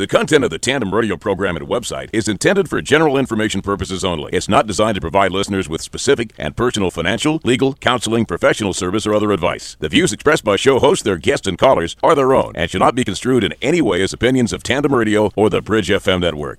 The content of the Tandem Radio program and website is intended for general information purposes only. It's not designed to provide listeners with specific and personal financial, legal, counseling, professional service, or other advice. The views expressed by show hosts, their guests, and callers are their own and should not be construed in any way as opinions of Tandem Radio or the Bridge FM network.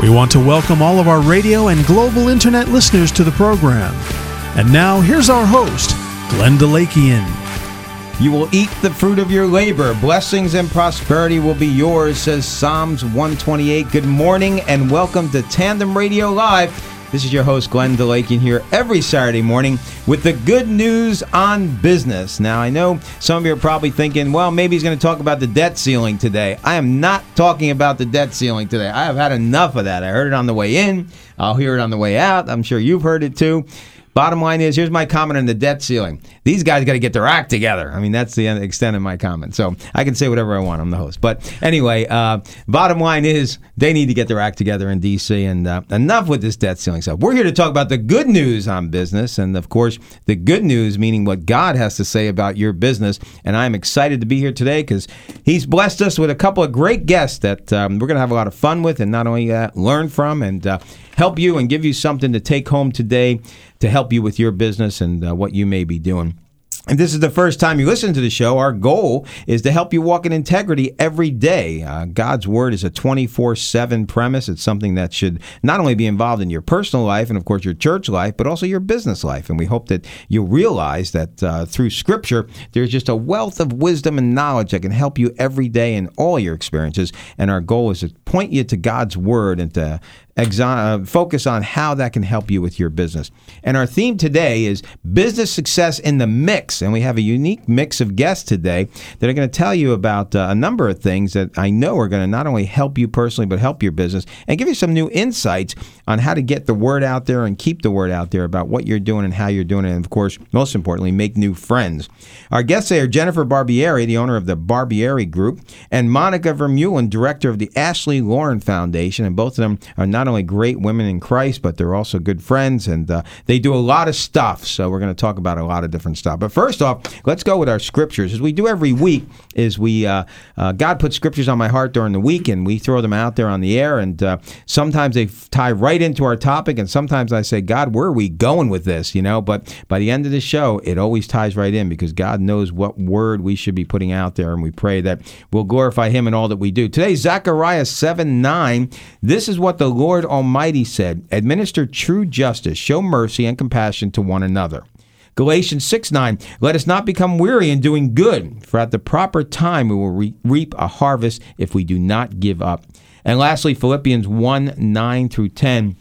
We want to welcome all of our radio and global internet listeners to the program. And now, here's our host, Glenn Delakian. You will eat the fruit of your labor. Blessings and prosperity will be yours, says Psalms 128. Good morning and welcome to Tandem Radio Live. This is your host, Glenn DeLakian, here every Saturday morning with the good news on business. Now, I know some of you are probably thinking, well, maybe he's going to talk about the debt ceiling today. I am not talking about the debt ceiling today. I have had enough of that. I heard it on the way in, I'll hear it on the way out. I'm sure you've heard it too. Bottom line is, here's my comment on the debt ceiling. These guys got to get their act together. I mean, that's the extent of my comment. So I can say whatever I want. I'm the host. But anyway, uh, bottom line is, they need to get their act together in D.C. And uh, enough with this debt ceiling stuff. We're here to talk about the good news on business, and of course, the good news meaning what God has to say about your business. And I'm excited to be here today because He's blessed us with a couple of great guests that um, we're going to have a lot of fun with, and not only uh, learn from and uh, help you and give you something to take home today to help you with your business and uh, what you may be doing. If this is the first time you listen to the show, our goal is to help you walk in integrity every day. Uh, God's Word is a 24 7 premise. It's something that should not only be involved in your personal life and, of course, your church life, but also your business life. And we hope that you'll realize that uh, through Scripture, there's just a wealth of wisdom and knowledge that can help you every day in all your experiences. And our goal is to point you to God's Word and to uh, focus on how that can help you with your business. And our theme today is business success in the mix. And we have a unique mix of guests today that are going to tell you about uh, a number of things that I know are going to not only help you personally, but help your business and give you some new insights on how to get the word out there and keep the word out there about what you're doing and how you're doing it. And of course, most importantly, make new friends. Our guests today are Jennifer Barbieri, the owner of the Barbieri Group, and Monica Vermeulen, director of the Ashley Lauren Foundation. And both of them are not only great women in Christ, but they're also good friends, and uh, they do a lot of stuff. So we're going to talk about a lot of different stuff. But first off, let's go with our scriptures, as we do every week. Is we uh, uh, God put scriptures on my heart during the week, and we throw them out there on the air, and uh, sometimes they tie right into our topic, and sometimes I say, God, where are we going with this? You know, but by the end of the show, it always ties right in because God knows what word we should be putting out there, and we pray that we'll glorify Him in all that we do. Today, Zechariah seven nine. This is what the Lord Lord Almighty said, Administer true justice, show mercy and compassion to one another. Galatians 6 9, let us not become weary in doing good, for at the proper time we will re- reap a harvest if we do not give up. And lastly, Philippians 1 9 through 10.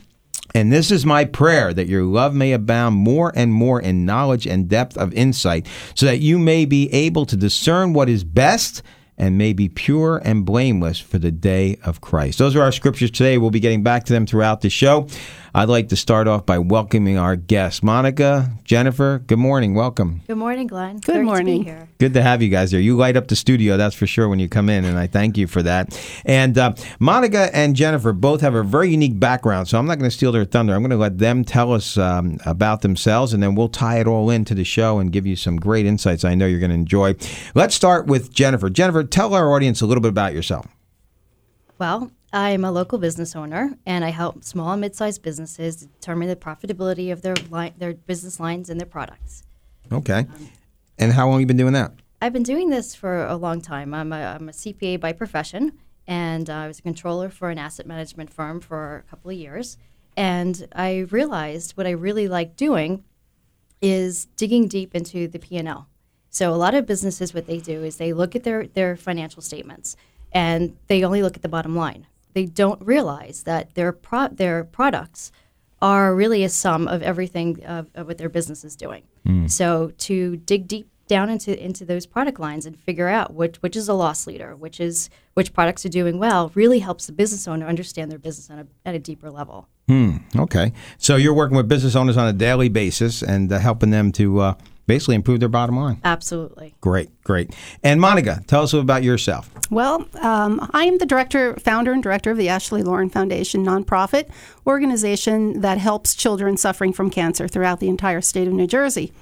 And this is my prayer that your love may abound more and more in knowledge and depth of insight, so that you may be able to discern what is best and may be pure and blameless for the day of Christ. Those are our scriptures today. We'll be getting back to them throughout the show. I'd like to start off by welcoming our guests. Monica, Jennifer, good morning. Welcome. Good morning, Glenn. Good Great morning. To Good to have you guys here. You light up the studio, that's for sure, when you come in, and I thank you for that. And uh, Monica and Jennifer both have a very unique background, so I'm not going to steal their thunder. I'm going to let them tell us um, about themselves, and then we'll tie it all into the show and give you some great insights I know you're going to enjoy. Let's start with Jennifer. Jennifer, tell our audience a little bit about yourself. Well, I'm a local business owner, and I help small and mid-sized businesses determine the profitability of their li- their business lines and their products. Okay. And how long have you been doing that? I've been doing this for a long time. I'm a, I'm a CPA by profession, and uh, I was a controller for an asset management firm for a couple of years. And I realized what I really like doing is digging deep into the P&L. So a lot of businesses, what they do is they look at their, their financial statements, and they only look at the bottom line. They don't realize that their pro- their products are really a sum of everything of, of what their business is doing. So to dig deep down into into those product lines and figure out which which is a loss leader, which is which products are doing well, really helps the business owner understand their business at a, at a deeper level. Okay. So you're working with business owners on a daily basis and uh, helping them to uh, basically improve their bottom line. Absolutely. Great, great. And Monica, tell us about yourself. Well, um, I am the director, founder, and director of the Ashley Lauren Foundation nonprofit organization that helps children suffering from cancer throughout the entire state of New Jersey.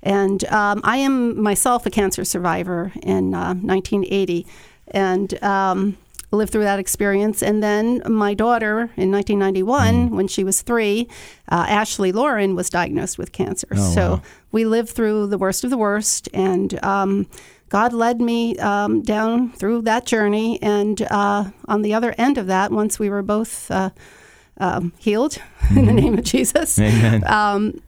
And um, I am myself a cancer survivor in uh, 1980 and um, lived through that experience. And then my daughter in 1991, when she was three, uh, Ashley Lauren was diagnosed with cancer. so we lived through the worst of the worst. And um, God led me um, down through that journey. And uh, on the other end of that, once we were both uh, um, healed in the name of Jesus, um,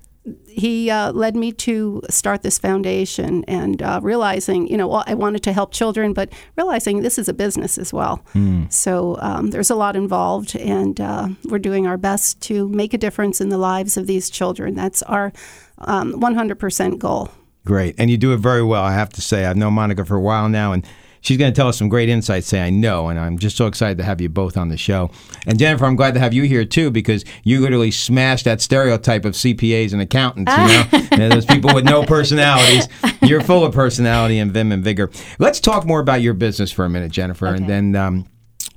he uh, led me to start this foundation and uh, realizing, you know, well, I wanted to help children, but realizing this is a business as well. So um, there's a lot involved, and uh, we're doing our best to make a difference in the lives of these children. That's our um, 100% goal. Great. And you do it very well, I have to say. I've known Monica for a while now, and she's going to tell us some great insights, say I know. And I'm just so excited to have you both on the show. And Jennifer, I'm glad to have you here too, because you literally smashed that stereotype of CPAs and accountants, you know? Know, those people with no personalities. You're full of personality and vim and vigor. Let's talk more about your business for a minute, Jennifer, and then. Um,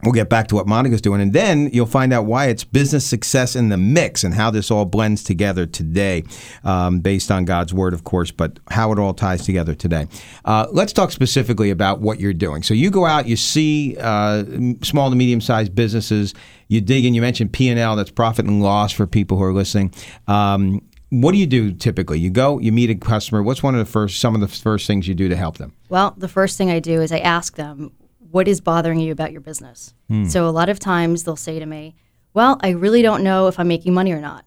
We'll get back to what Monica's doing, and then you'll find out why it's business success in the mix and how this all blends together today, um, based on God's word, of course, but how it all ties together today. Uh, let's talk specifically about what you're doing. So you go out, you see uh, small to medium sized businesses, you dig in. You mentioned P and L, that's profit and loss for people who are listening. Um, what do you do typically? You go, you meet a customer. What's one of the first, some of the first things you do to help them? Well, the first thing I do is I ask them, what is bothering you about your business? So a lot of times they'll say to me, well, I really don't know if I'm making money or not.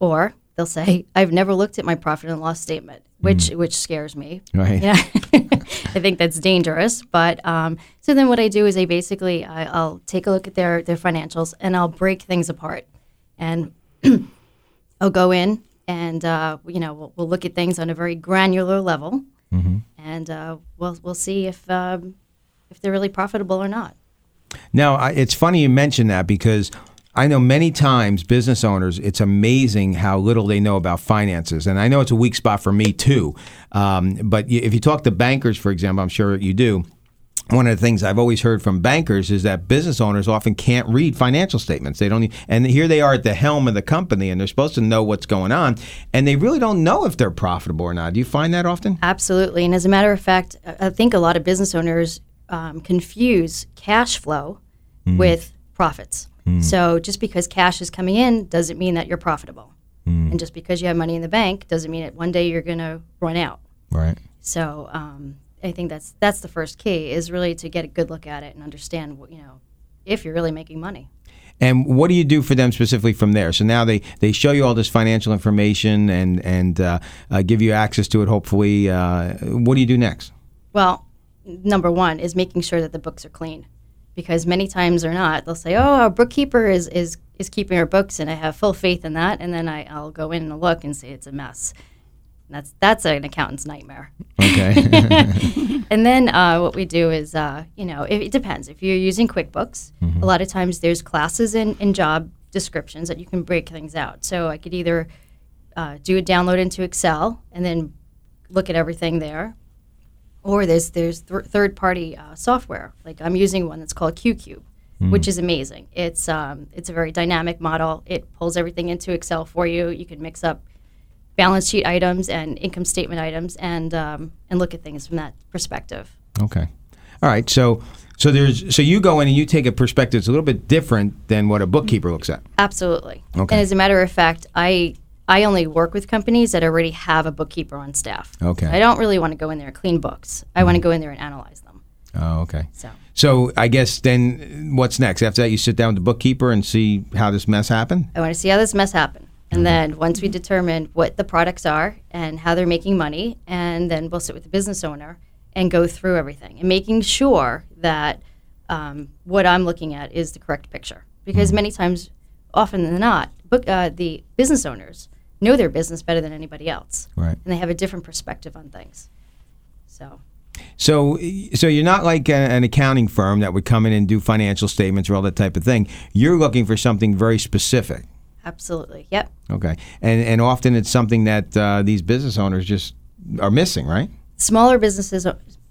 Or they'll say, I've never looked at my profit and loss statement, which which scares me. Right. Yeah, I think that's dangerous. But um, so then what I do is I basically I, I'll take a look at their their financials and I'll break things apart, and I'll go in and uh, you know we'll, we'll look at things on a very granular level, and uh, we'll we'll see if um, if they're really profitable or not. Now, I, it's funny you mention that because I know many times business owners, it's amazing how little they know about finances. And I know it's a weak spot for me too. Um, but if you talk to bankers, for example, I'm sure you do. One of the things I've always heard from bankers is that business owners often can't read financial statements. They don't, and here they are at the helm of the company, and they're supposed to know what's going on, and they really don't know if they're profitable or not. Do you find that often? Absolutely. And as a matter of fact, I think a lot of business owners um, confuse cash flow with profits. So just because cash is coming in doesn't mean that you're profitable. And just because you have money in the bank doesn't mean that one day you're going to run out. Right. So um, I think that's that's the first key is really to get a good look at it and understand what, you know if you're really making money. And what do you do for them specifically from there? So now they, they show you all this financial information and and uh, uh, give you access to it. Hopefully, uh, what do you do next? Well, number one is making sure that the books are clean, because many times they're not, they'll say, "Oh, our bookkeeper is is is keeping our books," and I have full faith in that, and then I, I'll go in and look and say it's a mess. And that's that's an accountant's nightmare. Okay. And then uh, what we do is, uh, you know, it, it depends. If you're using QuickBooks, a lot of times there's classes and, and job descriptions that you can break things out. So I could either uh, do a download into Excel and then look at everything there, or there's there's th- third party uh, software. Like I'm using one that's called QQube, which is amazing. It's um, it's a very dynamic model. It pulls everything into Excel for you. You can mix up balance sheet items and income statement items and um, and look at things from that perspective. okay. All right. So So there's so you go in and you take a perspective that's a little bit different than what a bookkeeper looks at. Absolutely. Okay. And as a matter of fact, I I only work with companies that already have a bookkeeper on staff. Okay. I don't really want to go in there and clean books. I want to go in there and analyze them. Oh, okay. So So I guess then what's next? After that, you sit down with the bookkeeper and see how this mess happened. I want to see how this mess happened. And then once we determine what the products are and how they're making money, and then we'll sit with the business owner and go through everything and making sure that um, what I'm looking at is the correct picture. Because many times, often than not, book, uh, the business owners know their business better than anybody else. Right. And they have a different perspective on things. So, So, so you're not like a, an accounting firm that would come in and do financial statements or all that type of thing. You're looking for something very specific. absolutely. Yep. Okay, and and often it's something that uh, these business owners just are missing, right? smaller businesses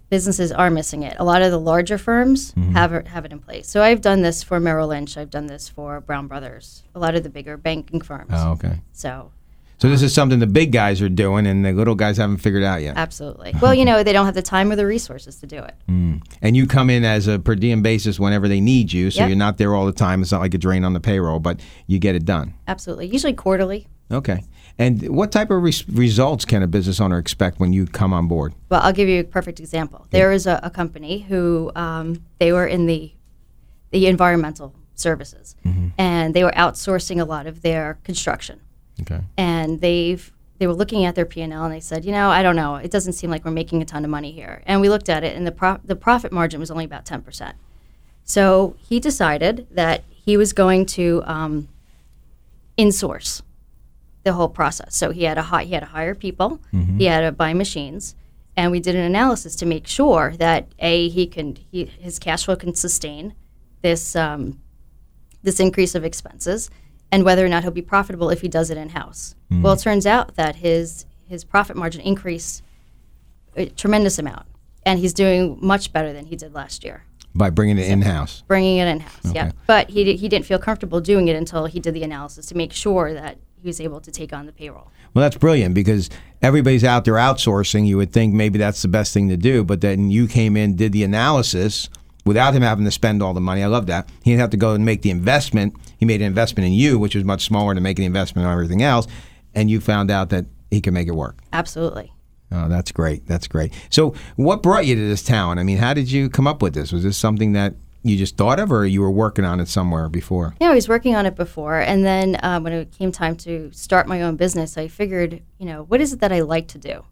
businesses are missing it. A lot of the larger firms Mm-hmm. have it, have it in place. So I've done this for Merrill Lynch. I've done this for Brown Brothers. A lot of the bigger banking firms. Oh, okay. So So this is something the big guys are doing, and the little guys haven't figured out yet. absolutely. Well, you know they don't have the time or the resources to do it. And you come in as a per diem basis whenever they need you, so Yep. you're not there all the time. It's not like a drain on the payroll, but you get it done. Absolutely. Usually quarterly. Okay. And what type of res- results can a business owner expect when you come on board? Well, I'll give you a perfect example. There is a, a company who um, they were in the the environmental services, and they were outsourcing a lot of their construction. Okay. and they've they were looking at their P&L and they said, you know, I don't know, it doesn't seem like we're making a ton of money here. And we looked at it, and the pro- the profit margin was only about ten percent. So he decided that he was going to um, insource the whole process. So he had to hi- he had to hire people, he had to buy machines, and we did an analysis to make sure that a he can he, his cash flow can sustain this um, this increase of expenses and whether or not he'll be profitable if he does it in house. Mm-hmm. Well, it turns out that his his profit margin increased a tremendous amount, and he's doing much better than he did last year, By bringing it in house. bringing it in house. Yeah, but he he didn't feel comfortable doing it until he did the analysis to make sure that he was able to take on the payroll. Well, that's brilliant because everybody's out there outsourcing. You would think maybe that's the best thing to do, but then you came in, did the analysis without him having to spend all the money. I love that. He didn't have to go and make the investment. He made an investment in you, which was much smaller than making the investment on everything else, and you found out that he can make it work. Absolutely. Oh, that's great. That's great. So, what brought you to this town? I mean, how did you come up with this? Was this something that you just thought of, or you were working on it somewhere before? Yeah, I was working on it before, and then um, when it came time to start my own business, I figured, you know, what is it that I like to do?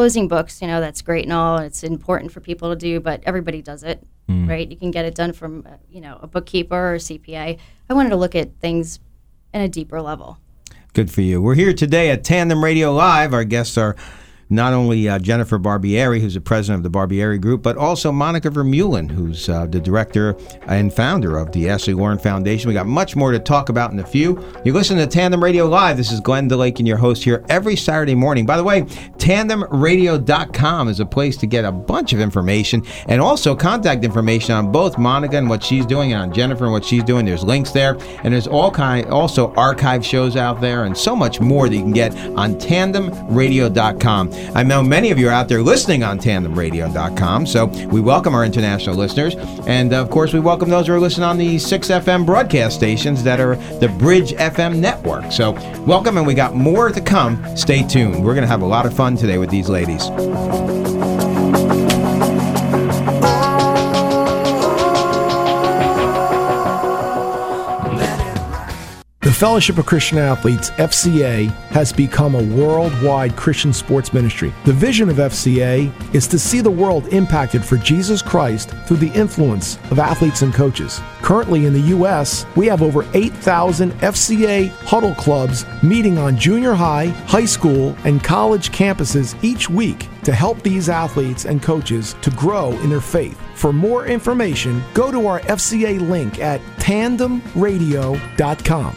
Closing books, you know, that's great and all. It's important for people to do, but everybody does it, right? You can get it done from, uh, you know, a bookkeeper or CPA. I wanted to look at things in a deeper level. Good for you. We're here today at Tandem Radio Live. Our guests are not only uh, Jennifer Barbieri, who's the president of the Barbieri Group, but also Monica Vermeulen, who's uh, the director and founder of the Ashley Lauren Foundation. We got much more to talk about in a few. You listen to Tandem Radio Live. This is Glenn DeLakian your host here every Saturday morning. By the way, tandemradio.com is a place to get a bunch of information and also contact information on both Monica and what she's doing and on Jennifer and what she's doing. There's links there, and there's all kind also archive shows out there and so much more that you can get on tandemradio.com. I know many of you are out there listening on tandemradio.com, so we welcome our international listeners, and of course we welcome those who are listening on the 6FM broadcast stations that are the Bridge FM network. So welcome, and we got more to come. Stay tuned. We're going to have a lot of fun today with these ladies. The Fellowship of Christian Athletes, FCA, has become a worldwide Christian sports ministry. The vision of FCA is to see the world impacted for Jesus Christ through the influence of athletes and coaches. Currently in the U.S., we have over 8,000 FCA huddle clubs meeting on junior high, high school, and college campuses each week to help these athletes and coaches to grow in their faith. For more information, go to our FCA link at tandemradio.com.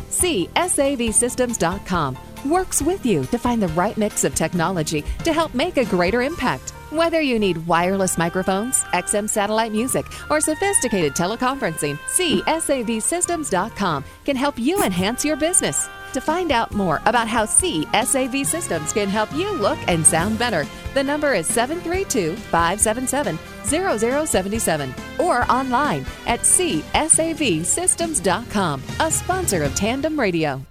CSAVSystems.com works with you to find the right mix of technology to help make a greater impact. Whether you need wireless microphones, XM satellite music, or sophisticated teleconferencing, CSAVSystems.com can help you enhance your business. To find out more about how CSAV Systems can help you look and sound better, the number is 732 577 0077 or online at CSAVSystems.com, a sponsor of Tandem Radio.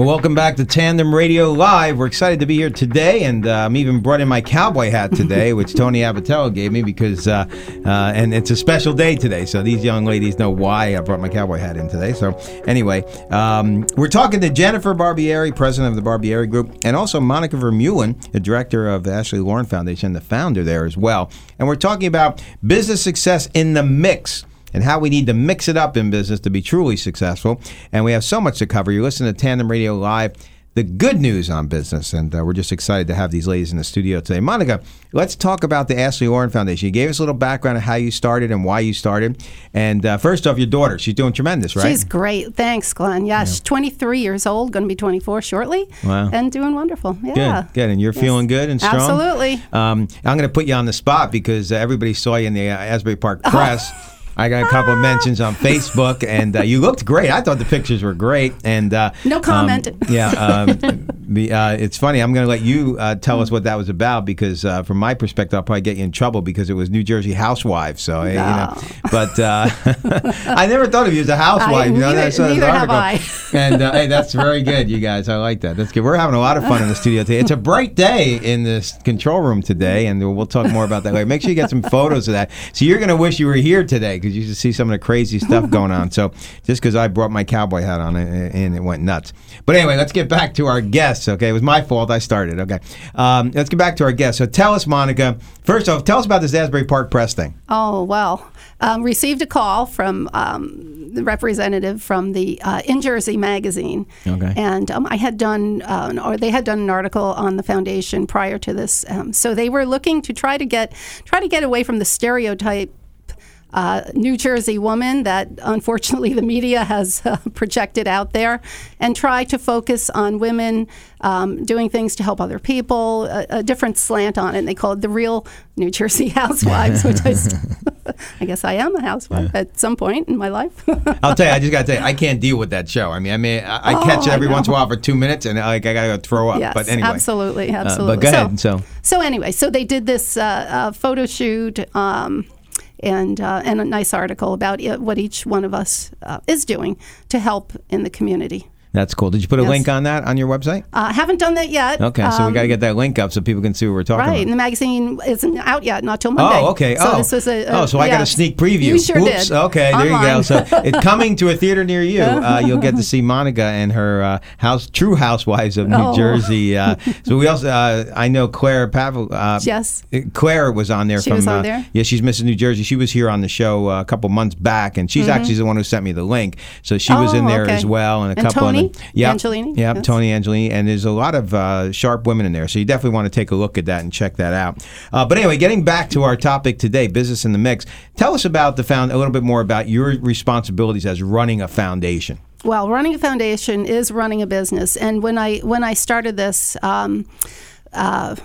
Well, welcome back to Tandem Radio Live. We're excited to be here today, and uh, I'm even brought in my cowboy hat today, which Tony Abatello gave me because, uh, uh, and it's a special day today. So these young ladies know why I brought my cowboy hat in today. So anyway, um, we're talking to Jennifer Barbieri, president of the Barbieri Group, and also Monica Vermeulen, the director of the Ashley Lauren Foundation, the founder there as well. And we're talking about business success in the mix and how we need to mix it up in business to be truly successful. And we have so much to cover. You listen to Tandem Radio Live, the good news on business. And uh, we're just excited to have these ladies in the studio today. Monica, let's talk about the Ashley Lauren Foundation. You gave us a little background of how you started and why you started. And uh, first off, your daughter, she's doing tremendous, right? She's great. Thanks, Glenn. Yeah, she's 23 years old, going to be 24 shortly. Wow. And doing wonderful. Yeah. Good, good. And you're Yes. feeling good and strong? Absolutely. Um, I'm going to put you on the spot because uh, everybody saw you in the uh, Asbury Park Oh. I got a couple of mentions on Facebook, and uh, you looked great. I thought the pictures were great, and uh, No comment. um, yeah, um, the, uh, it's funny. I'm going to let you uh, tell us what that was about because, uh, from my perspective, I'll probably get you in trouble because it was New Jersey housewives. So you know, but uh, I never thought of you as a housewife. I- you know, neither- neither have article. and uh, hey, that's very good, you guys. I like that. That's good. We're having a lot of fun in the studio today. It's a bright day in this control room today, and we'll talk more about that later. Make sure you get some photos of that. So you're going to wish you were here today because you should see some of the crazy stuff going on. So just because I brought my cowboy hat on it, and it went nuts. But anyway, let's get back to our guests. Okay, it was my fault. I started. Okay, um, let's get back to our guests. So tell us, Monica. First off, tell us about this Asbury Park press thing. Oh, well, um, received a call from um, the representative from the uh, In Jersey magazine. Okay. And um, I had done, uh, an- or they had done an article on the foundation prior to this. Um, so they were looking to try to get, try to get away from the stereotype uh, New Jersey woman that unfortunately the media has uh, projected out there and try to focus on women um, doing things to help other people, a, a different slant on it. And they call it the real New Jersey housewives, which I, I guess I am a housewife at some point in my life. I'll tell you, I just got to tell you, I can't deal with that show. I mean, I mean, I, I Oh, catch it every once in a while for two minutes, and like I gotta go throw up. yes, but anyway, absolutely, Uh, absolutely. but go So- ahead. So, So anyway, so they did this uh, uh, photo shoot um, and uh, and a nice article about it, what each one of us uh, is doing to help in the community. That's cool. Did you put a Yes. link on that on your website? Uh, haven't done that yet. Okay, so we Um, got to get that link up so people can see what we're talking Right, about. Right, and the magazine isn't out yet, not till Monday. Oh, okay. So oh, this was a, a oh, so I got a sneak preview. You sure Oops. did. Okay, there you go. So it's coming to a theater near you. Uh, you'll get to see Monica and her uh, house, true housewives of New Oh. Jersey. Uh, so we also, uh, I know Claire Pavel. Uh, Yes. Claire was on there She from. was on uh, there? Yeah, she's Mrs. New Jersey. She was here on the show uh, a couple months back, and she's Mhm. actually the one who sent me the link. So she was in Oh, there okay. as well, and a And couple Tony them. Yep. Angelini? Yep, Yes. Tony Angelini, and there's a lot of uh, sharp women in there. So you definitely want to take a look at that and check that out. Uh, but anyway, getting back to our topic today, business in the mix. Tell us about the found a little bit more about your responsibilities as running a foundation. Well, running a foundation is running a business, and when I when I started this. Um, uh,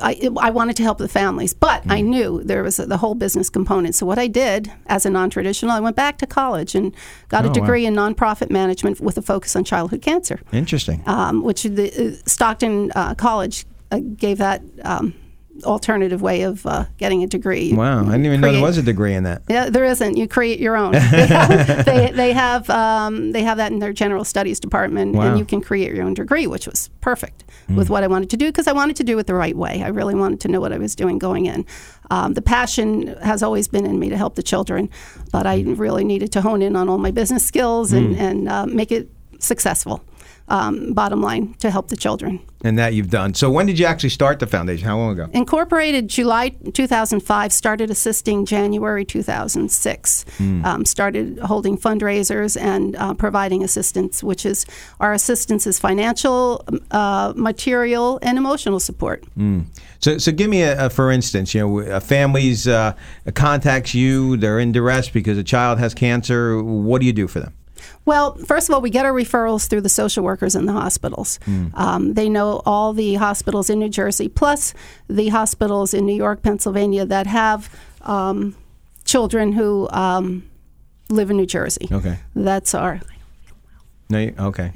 I, I wanted to help the families, but I Mm. knew there was a, the whole business component. So what I did as a non-traditional, I went back to college and got Oh, a wow. degree in nonprofit management with a focus on childhood cancer, Interesting. um, which the uh, Stockton uh, College uh, gave that um, alternative way of uh, getting a degree. You- Wow, I didn't even know there was a degree in that. yeah, there isn't. You create your own. they, have, they, they have um, they have that in their general studies department, Wow. and you can create your own degree, which was perfect Hmm. with what I wanted to do because I wanted to do it the right way. I really wanted to know what I was doing going in. Um, the passion has always been in me to help the children, but I really needed to hone in on all my business skills and Hmm. and uh, make it successful. Um, bottom line, to help the children. And that you've done. So when did you actually start the foundation? How long ago? Incorporated July 2005, started assisting January 2006. Hmm. Um, started holding fundraisers and uh, providing assistance, which is our assistance is financial, uh, material, and emotional support. So, so give me a, a for instance. You know, a family's uh, contacts you. They're in duress because a child has cancer. What do you do for them? Well, first of all, we get our referrals through the social workers in the hospitals. Um, they know all the hospitals in New Jersey, plus the hospitals in New York, Pennsylvania that have um, children who um, live in New Jersey. Okay. That's our No. You, okay.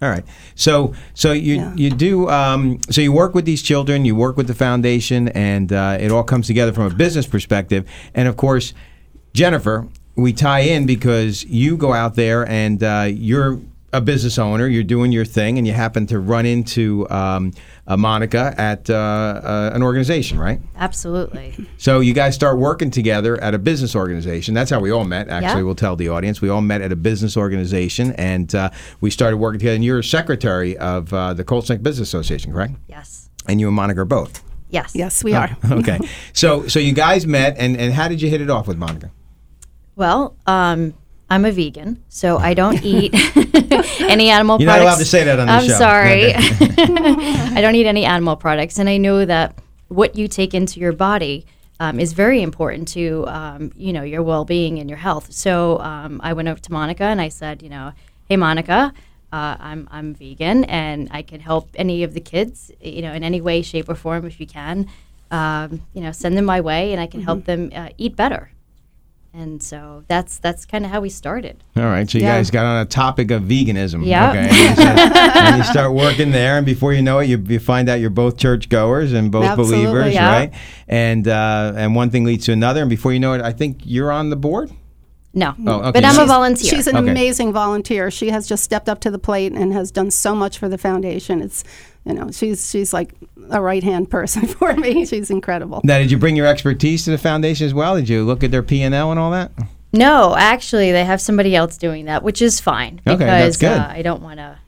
All right. So, so you Yeah. you do. Um, so you work with these children. You work with the foundation, and uh, it all comes together from a business perspective. And of course, Jennifer, we tie in because you go out there and uh, you're a business owner. You're doing your thing, and you happen to run into um, uh, Monica at uh, uh, an organization, right? Absolutely. So you guys start working together at a business organization. That's how we all met. Actually, Yeah. we'll tell the audience we all met at a business organization, and uh, we started working together. And you're a secretary of uh, the Colts Neck Business Association, correct? Yes. And you and Monica are both. Yes. yes, we are. Okay. so so you guys met, and and how did you hit it off with Monica? Well, um, I'm a vegan, so I don't eat any animal You're not products. allowed to say that on the I'm show. sorry. I don't eat any animal products, and I know that what you take into your body um, is very important to um, you know your well-being and your health. So um, I went over to Monica and I said, you know, hey Monica. Uh, I'm I'm vegan and I can help any of the kids, you know, in any way, shape, or form if you can. Um, you know, send them my way, and I can help them uh, eat better. And so that's that's kind of how we started. All right, so you Yeah. guys got on a topic of veganism. Yeah. Okay. And you, start, and you start working there, and before you know it, you, you find out you're both church goers and both Absolutely, believers, yeah. right? And uh, and one thing leads to another, and before you know it, I think you're on the board. No, Oh, okay. but I'm a volunteer. She's an Okay. amazing volunteer. She has just stepped up to the plate and has done so much for the foundation. It's, you know, she's she's like a right hand person for me. She's incredible. Now, did you bring your expertise to the foundation as well? Did you look at their P and L and all that? no, actually, they have somebody else doing that, which is fine Okay, because that's good. Uh, I don't want to.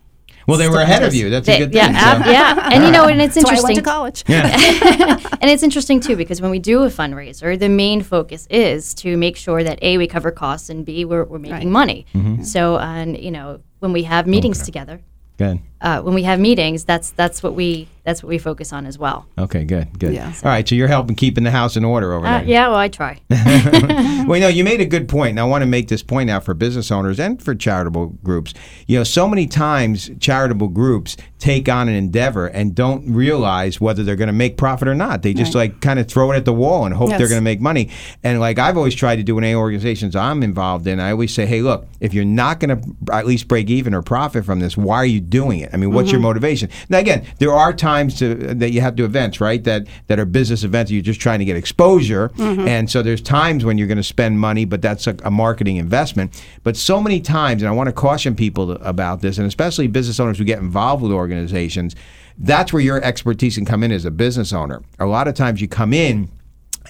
Well, they were ahead of you. That's a good thing. Yeah, ab- so- yeah, and you know, and it's That's why I went interesting. to college. Yeah. and it's interesting too because when we do a fundraiser, the main focus is to make sure that a we cover costs and b we're, we're making Right. money. Mm-hmm. So, and you know, when we have meetings together, Good. Uh, when we have meetings, that's that's what we that's what we focus on as well. Okay, good, good. Yes. All right, so you're helping keeping the house in order over Uh, there. yeah, well, I try. well, you know, you made a good point, and I want to make this point out for business owners and for charitable groups. You know, so many times charitable groups take on an endeavor and don't realize whether they're going to make profit or not. They just like kind of throw it at the wall and hope they're going to make money. And like I've always tried to do in any organizations I'm involved in, I always say, hey, look, if you're not going to at least break even or profit from this, why are you doing it? I mean, what's your mm-hmm. motivation? Now, again, there are times to, uh, that you have to events, right? That that are business events. You're just trying to get exposure, mm-hmm. and so there's times when you're going to spend money, but that's a, a marketing investment. But so many times, and I want to caution people about this, and especially business owners who get involved with organizations. That's where your expertise can come in as a business owner. A lot of times, you come in.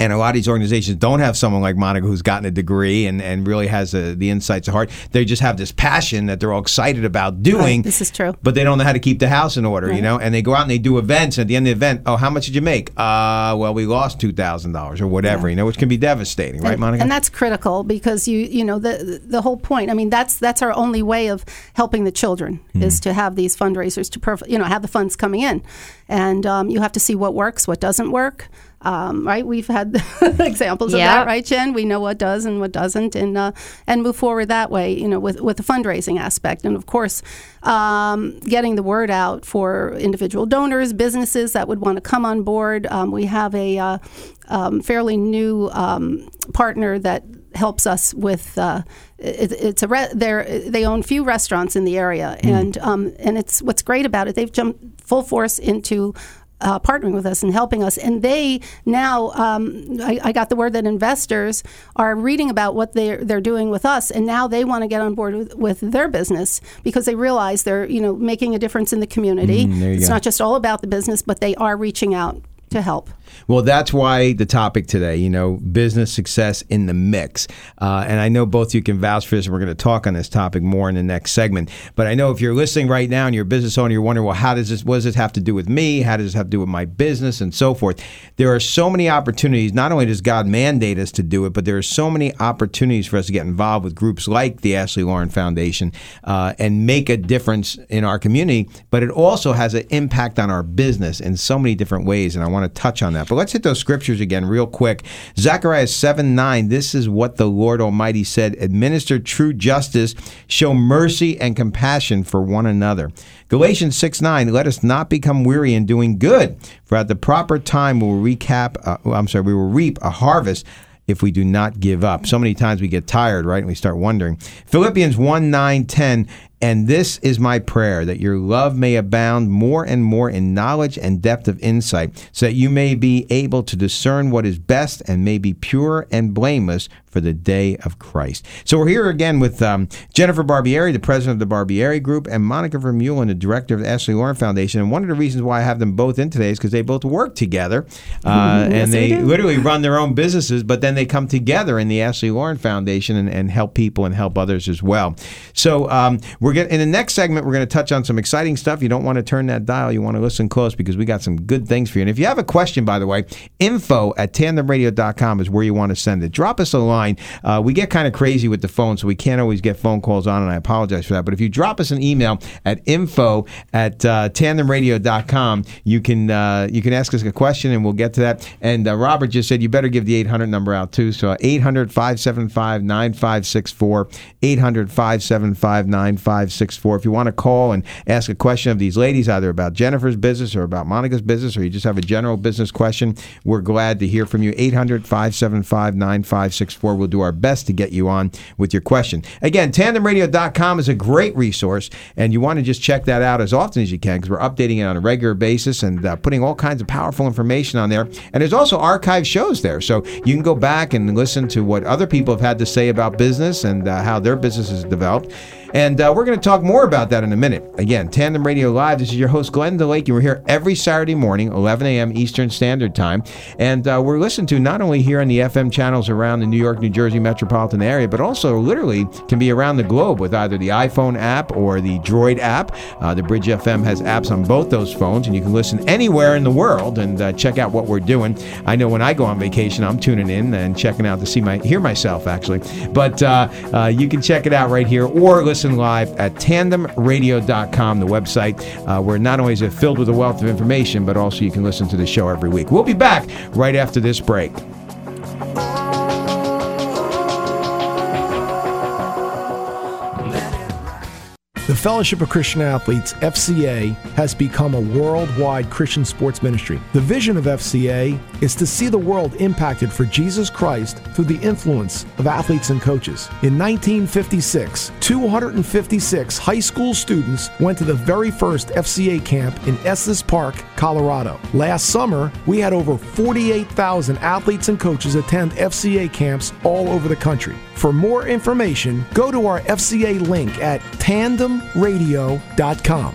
And a lot of these organizations don't have someone like Monica who's gotten a degree and, and really has uh the insights of heart. They just have this passion that they're all excited about doing. this is true. But they don't know how to keep the house in order, you know? And they go out and they do events. And at the end of the event, oh, how much did you make? Uh, well, we lost $2,000 or whatever, you know, which can be devastating, right, and, Monica? and that's critical because you you know the the whole point. I mean, that's that's our only way of helping the children Hmm. is to have these fundraisers to perf- you know have the funds coming in, and um, you have to see what works, what doesn't work. Um, right, we've had examples of that, right, Jen? We know what does and what doesn't, and uh, and move forward that way. You know, with with the fundraising aspect, and of course, um, getting the word out for individual donors, businesses that would want to come on board. Um, we have a uh, um, fairly new um, partner that helps us with. Uh, it, it's a re- they own few restaurants in the area, and um, and it's what's great about it. They've jumped full force into. Uh, partnering with us and helping us, and they now um, I, I got the word that investors are reading about what they're they're doing with us, and now they want to get on board with, with their business because they realize they're you know making a difference in the community. Mm, it's go. not just all about the business, but they are reaching out to help. Well, that's why the topic today, you know, business success in the mix. Uh, and I know both you can vouch for this, and we're going to talk on this topic more in the next segment. But I know if you're listening right now and you're a business owner, you're wondering, well, how does this, what does this have to do with me? How does this have to do with my business and so forth? There are so many opportunities. Not only does God mandate us to do it, but there are so many opportunities for us to get involved with groups like the Ashley Lauren Foundation uh, and make a difference in our community. But it also has an impact on our business in so many different ways. And I want to touch on that. But let's hit those scriptures again real quick. Zechariah 7 9, this is what the Lord Almighty said Administer true justice, show mercy and compassion for one another. Galatians 6 9, let us not become weary in doing good, for at the proper time we will recap, uh, I'm sorry, we will reap a harvest if we do not give up. So many times we get tired, right? And we start wondering. Philippians 1 9 10. And this is my prayer that your love may abound more and more in knowledge and depth of insight, so that you may be able to discern what is best and may be pure and blameless for the day of Christ. So we're here again with um, Jennifer Barbieri, the president of the Barbieri Group, and Monica Vermeulen, the director of the Ashley Lauren Foundation. And one of the reasons why I have them both in today is because they both work together, uh, Yes, and they literally run their own businesses, but then they come together in the Ashley Lauren Foundation and, and help people and help others as well. So um, we're going in the next segment. We're going to touch on some exciting stuff. You don't want to turn that dial. You want to listen close because we got some good things for you. And if you have a question, by the way, info at tandemradio.com is where you want to send it. Drop us a line. Uh, we get kind of crazy with the phone, so we can't always get phone calls on, and I apologize for that. But if you drop us an email at info at uh, tandemradio.com, you can uh, you can ask us a question, and we'll get to that. And uh, Robert just said you better give the 800 number out too. So 800 575 9564. 800 575 9564. If you want to call and ask a question of these ladies, either about Jennifer's business or about Monica's business, or you just have a general business question, we're glad to hear from you. 800 575 9564. We'll do our best to get you on with your question. Again, tandemradio.com is a great resource, and you want to just check that out as often as you can because we're updating it on a regular basis and uh, putting all kinds of powerful information on there. And there's also archive shows there, so you can go back and listen to what other people have had to say about business and uh, how their business has developed. And uh, we're going to talk more about that in a minute. Again, Tandem Radio Live. This is your host, Glenn DeLake. and We're here every Saturday morning, 11 a.m. Eastern Standard Time. And uh, we're listened to not only here on the FM channels around the New York, New Jersey metropolitan area, but also literally can be around the globe with either the iPhone app or the Droid app. Uh, the Bridge FM has apps on both those phones, and you can listen anywhere in the world and uh, check out what we're doing. I know when I go on vacation, I'm tuning in and checking out to see my hear myself actually. But uh, uh, you can check it out right here or listen live at tandemradio.com, the website, uh, where not only is it filled with a wealth of information, but also you can listen to the show every week. We'll be back right after this break. The Fellowship of Christian Athletes, FCA, has become a worldwide Christian sports ministry. The vision of FCA is to see the world impacted for Jesus Christ through the influence of athletes and coaches. In 1956, 256 high school students went to the very first FCA camp in Estes Park, Colorado. Last summer, we had over 48,000 athletes and coaches attend FCA camps all over the country. For more information, go to our FCA link at tandemradio.com.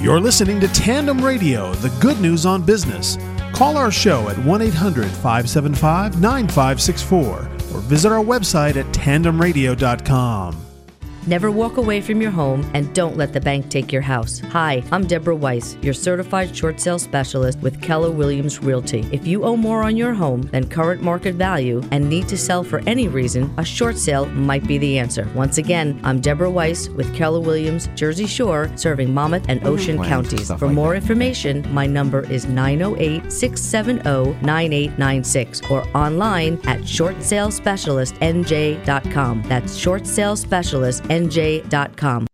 You're listening to Tandem Radio, the good news on business, Call our show at 1 800 575 9564 or visit our website at tandemradio.com. Never walk away from your home and don't let the bank take your house. Hi, I'm Deborah Weiss, your certified short sale specialist with Keller Williams Realty. If you owe more on your home than current market value and need to sell for any reason, a short sale might be the answer. Once again, I'm Deborah Weiss with Keller Williams Jersey Shore, serving Monmouth and Ocean counties. For like more that. information, my number is 908 670 9896 or online at shortsalespecialistnj.com. That's shortsalespecialistnj.com.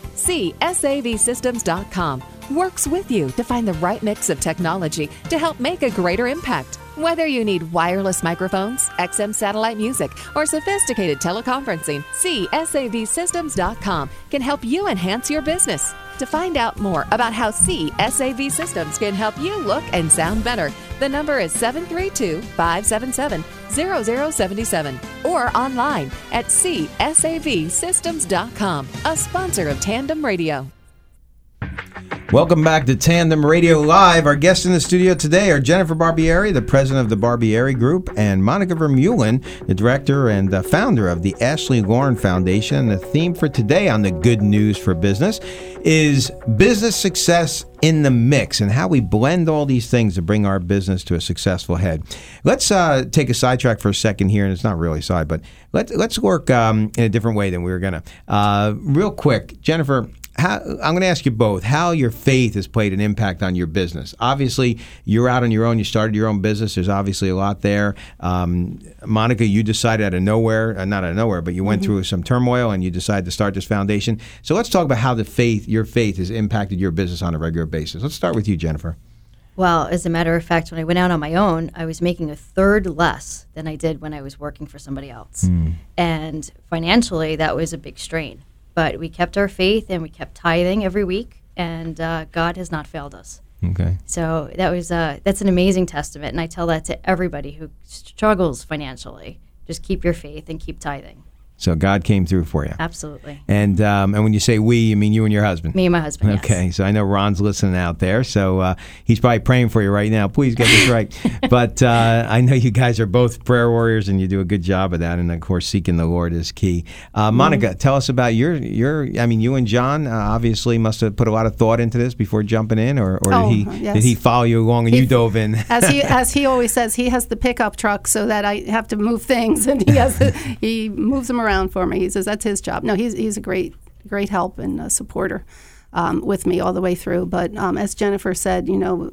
CSAVSystems.com works with you to find the right mix of technology to help make a greater impact. Whether you need wireless microphones, XM satellite music, or sophisticated teleconferencing, CSAVSystems.com can help you enhance your business. To find out more about how CSAV Systems can help you look and sound better, the number is 732 577 0077 or online at CSAVSystems.com, a sponsor of Tandem Radio. Welcome back to Tandem Radio Live. Our guests in the studio today are Jennifer Barbieri, the president of the Barbieri Group, and Monica Vermeulen, the director and uh, founder of the Ashley Lauren Foundation. And the theme for today on the Good News for Business is business success in the mix and how we blend all these things to bring our business to a successful head. Let's uh, take a sidetrack for a second here, and it's not really side, but let's let's work um, in a different way than we were gonna. Uh, real quick, Jennifer. How, I'm going to ask you both how your faith has played an impact on your business. Obviously, you're out on your own. You started your own business. There's obviously a lot there. Um, Monica, you decided out of nowhere, uh, not out of nowhere, but you went through some turmoil and you decided to start this foundation. So let's talk about how the faith, your faith, has impacted your business on a regular basis. Let's start with you, Jennifer. Well, as a matter of fact, when I went out on my own, I was making a third less than I did when I was working for somebody else. And financially, that was a big strain. But we kept our faith and we kept tithing every week, and uh, God has not failed us. Okay. So that was uh, that's an amazing testament, and I tell that to everybody who struggles financially. Just keep your faith and keep tithing. So God came through for you. Absolutely. And um, and when you say we, you mean you and your husband. Me and my husband. yes. Okay, so I know Ron's listening out there, so uh, he's probably praying for you right now. Please get this right. but uh, I know you guys are both prayer warriors, and you do a good job of that. And of course, seeking the Lord is key. Uh, Monica, tell us about your your. I mean, you and John uh, obviously must have put a lot of thought into this before jumping in, or, or Oh, did he yes. did he follow you along and you dove in? as he as he always says, he has the pickup truck so that I have to move things, and he has to, he moves them around for me. He says that's his job. No, he's he's a great great help and supporter um, with me all the way through. But um, as Jennifer said, you know,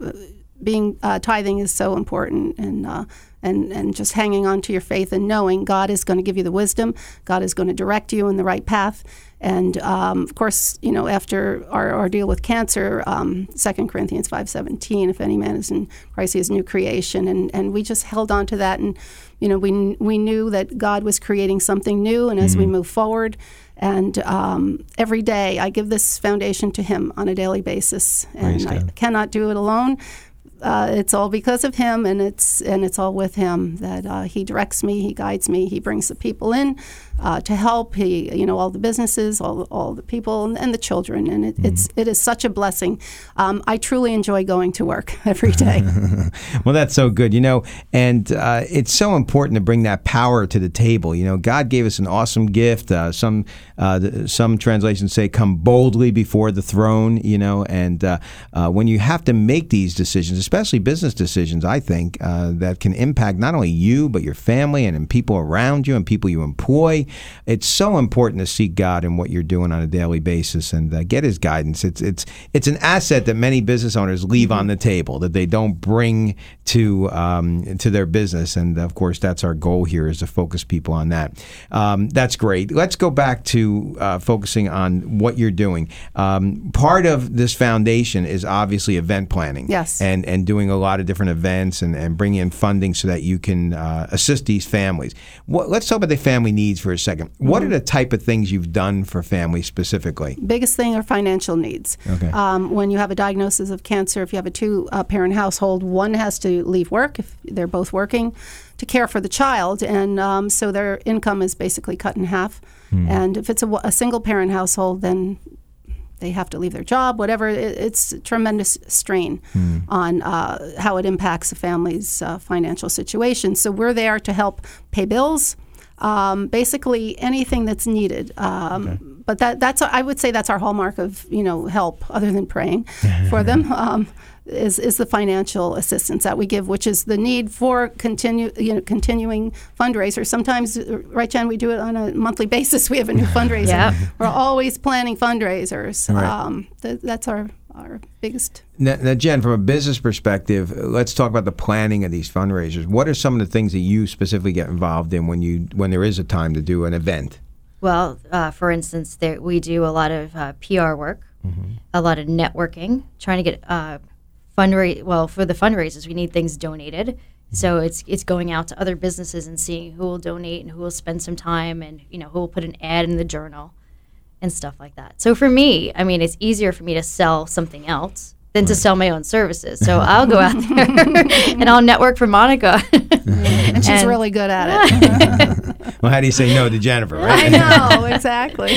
being uh, tithing is so important, and uh, and and just hanging on to your faith and knowing God is going to give you the wisdom, God is going to direct you in the right path. And um, of course, you know, after our ordeal with cancer, um, 2 Corinthians five seventeen, if any man is in Christ, he is a new creation, and and we just held on to that, and you know, we we knew that God was creating something new, and as we move forward, and um, every day I give this foundation to Him on a daily basis, and I cannot do it alone. Uh, it's all because of him, and it's and it's all with him that uh, he directs me, he guides me, he brings the people in uh, to help he, you know all the businesses, all all the people, and, and the children, and it, it's it is such a blessing. Um, I truly enjoy going to work every day. well, that's so good, you know, and uh, it's so important to bring that power to the table. You know, God gave us an awesome gift. Uh, some uh, some translations say, "Come boldly before the throne." You know, and uh, uh, when you have to make these decisions, especially business decisions, I think uh, that can impact not only you but your family and, and people around you and people you employ. It's so important to seek God in what you're doing on a daily basis and uh, get His guidance. It's it's it's an asset that many business owners leave on the table that they don't bring to um, to their business, and of course that's our goal here is to focus people on that. Um, that's great. Let's go back to uh, focusing on what you're doing. Um, part of this foundation is obviously event planning. Yes. and and doing a lot of different events and, and bringing in funding so that you can uh, assist these families. What, let's talk about the family needs for a 2nd What are the type of things you've done for families specifically? biggest thing are financial needs. Okay. Um, when you have a diagnosis of cancer, if you have a two uh, parent household, one has to leave work if they're both working to care for the child. And um, so their income is basically cut in half. And if it's a, a single parent household, then they have to leave their job, whatever. It, it's a tremendous strain on uh, how it impacts a family's uh, financial situation. So we're there to help pay bills, um, basically anything that's needed. Um, But that, that's I would say that's our hallmark of you know help, other than praying for them. Um, is, is the financial assistance that we give, which is the need for continue, you know, continuing fundraisers. Sometimes, uh, right, Jen, we do it on a monthly basis. We have a new fundraiser. Yeah. We're always planning fundraisers. Right. Um, th- that's our, our biggest. Now, now, Jen, from a business perspective, let's talk about the planning of these fundraisers. What are some of the things that you specifically get involved in when you when there is a time to do an event? Well, uh, for instance, there, we do a lot of uh, PR work, a lot of networking, trying to get uh, fundraise. Well, for the fundraisers, we need things donated. So it's it's going out to other businesses and seeing who will donate and who will spend some time and you know who will put an ad in the journal and stuff like that. So for me, I mean, it's easier for me to sell something else than to sell my own services. So I'll go out there and I'll network for Monica. And she's And- really good at it. Well, how do you say no to Jennifer? I know exactly.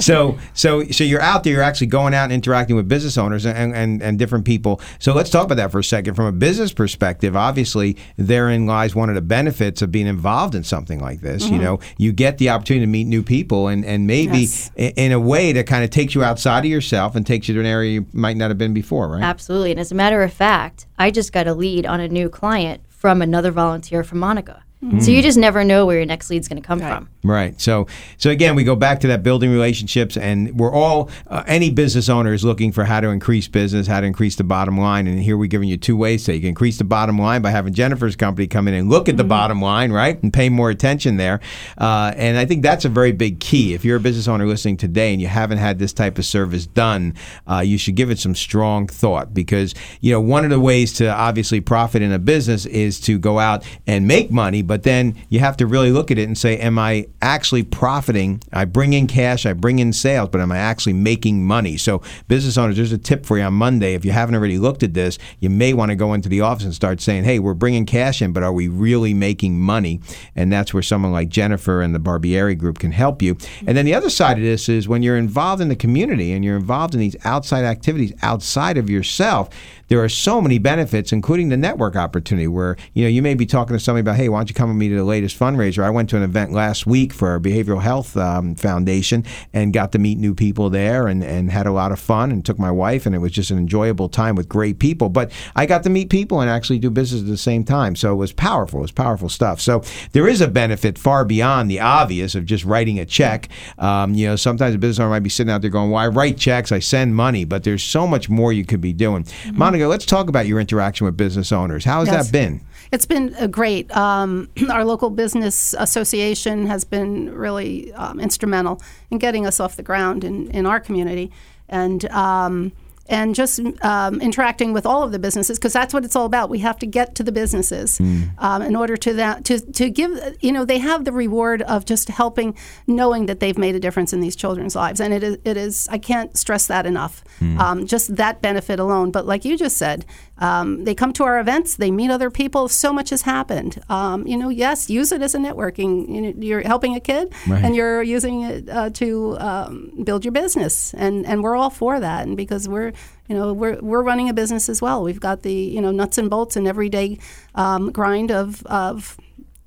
so, so, so you're out there. You're actually going out and interacting with business owners and, and, and different people. So let's talk about that for a second. From a business perspective, obviously, therein lies one of the benefits of being involved in something like this. You Mhm. know, you get the opportunity to meet new people, and and maybe Yes. in a way that kind of takes you outside of yourself and takes you to an area you might not have been before, right? Absolutely. And as a matter of fact, I just got a lead on a new client from another volunteer from Monica. So you just never know where your next lead's going to come from. Right. So, so again, we go back to that building relationships, and we're all uh, any business owner is looking for how to increase business, how to increase the bottom line, and here we're giving you two ways. So you can increase the bottom line by having Jennifer's company come in and look at the bottom line, right, and pay more attention there. Uh, and I think that's a very big key. If you're a business owner listening today and you haven't had this type of service done, uh, you should give it some strong thought because you know one of the ways to obviously profit in a business is to go out and make money, but then you have to really look at it and say, am I actually profiting? I bring in cash, I bring in sales, but am I actually making money? So, business owners, there's a tip for you on Monday. If you haven't already looked at this, you may want to go into the office and start saying, hey, we're bringing cash in, but are we really making money? And that's where someone like Jennifer and the Barbieri Group can help you. And then the other side of this is when you're involved in the community and you're involved in these outside activities outside of yourself, there are so many benefits, including the network opportunity where, you know, you may be talking to somebody about, hey, why don't you come with me to the latest fundraiser? I went to an event last week for our Behavioral Health um, Foundation and got to meet new people there and, and had a lot of fun and took my wife and it was just an enjoyable time with great people. But I got to meet people and actually do business at the same time. So it was powerful. It was powerful stuff. So there is a benefit far beyond the obvious of just writing a check. Um, you know, sometimes a business owner might be sitting out there going, well, I write checks, I send money, but there's so much more you could be doing. Monica, let's talk about your interaction with business owners. How has Yes. that been? It's been uh, great. Um, our local business association has been really um, instrumental in getting us off the ground in, in our community, and um, and just um, interacting with all of the businesses because that's what it's all about. We have to get to the businesses um, in order to that to to give you know they have the reward of just helping, knowing that they've made a difference in these children's lives, and it is it is I can't stress that enough. Um, just that benefit alone. But like you just said, Um, they come to our events, they meet other people. So much has happened. Um, you know, yes, use it as a networking. You know, you're helping a kid, Right. and you're using it uh, to um, build your business, and and we're all for that. And because we're you know we're we're running a business as well. We've got the you know nuts and bolts and everyday um, grind of of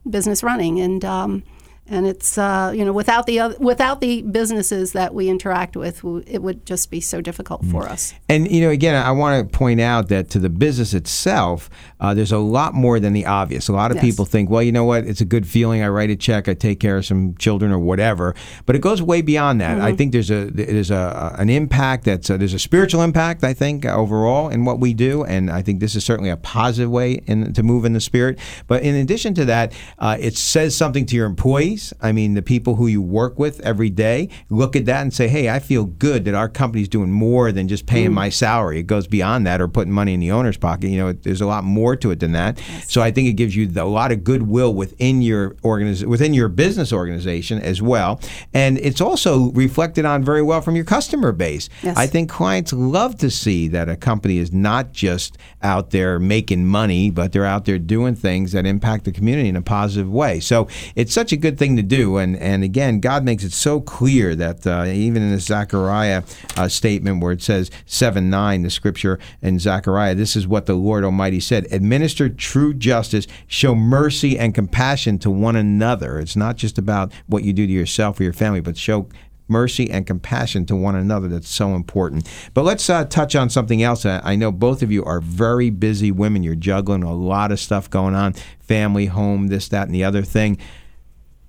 business running, and um, and it's uh, you know without the oth- without the businesses that we interact with, it would just be so difficult for us. And you know, again, I want to point out that to the business itself, uh, there's a lot more than the obvious. A lot of Yes. people think, well, you know what? It's a good feeling. I write a check, I take care of some children or whatever. But it goes way beyond that. Mm-hmm. I think there's a there's a an impact that's a, there's a spiritual impact. I think overall in what we do, and I think this is certainly a positive way in, to move in the spirit. But in addition to that, uh, it says something to your employees. I mean, the people who you work with every day look at that and say, hey, I feel good that our company's doing more than just paying hmm. my salary. It goes beyond that or putting money in the owner's pocket. You know, it, there's a lot more to it than that. So I think it gives you the, a lot of goodwill within your organiz- within your business organization as well, and it's also reflected on very well from your customer base. Yes. I think clients love to see that a company is not just out there making money, but they're out there doing things that impact the community in a positive way. So it's such a good thing to do. And and again, God makes it so clear that uh, even in the Zechariah uh, statement where it says seven nine, the scripture in Zechariah, this is what the Lord Almighty said: administer true justice, show mercy and compassion to one another. It's not just about what you do to yourself or your family, but show mercy and compassion to one another. That's so important. But let's uh, touch on something else. I know both of you are very busy women. You're juggling a lot of stuff going on family home this that and the other thing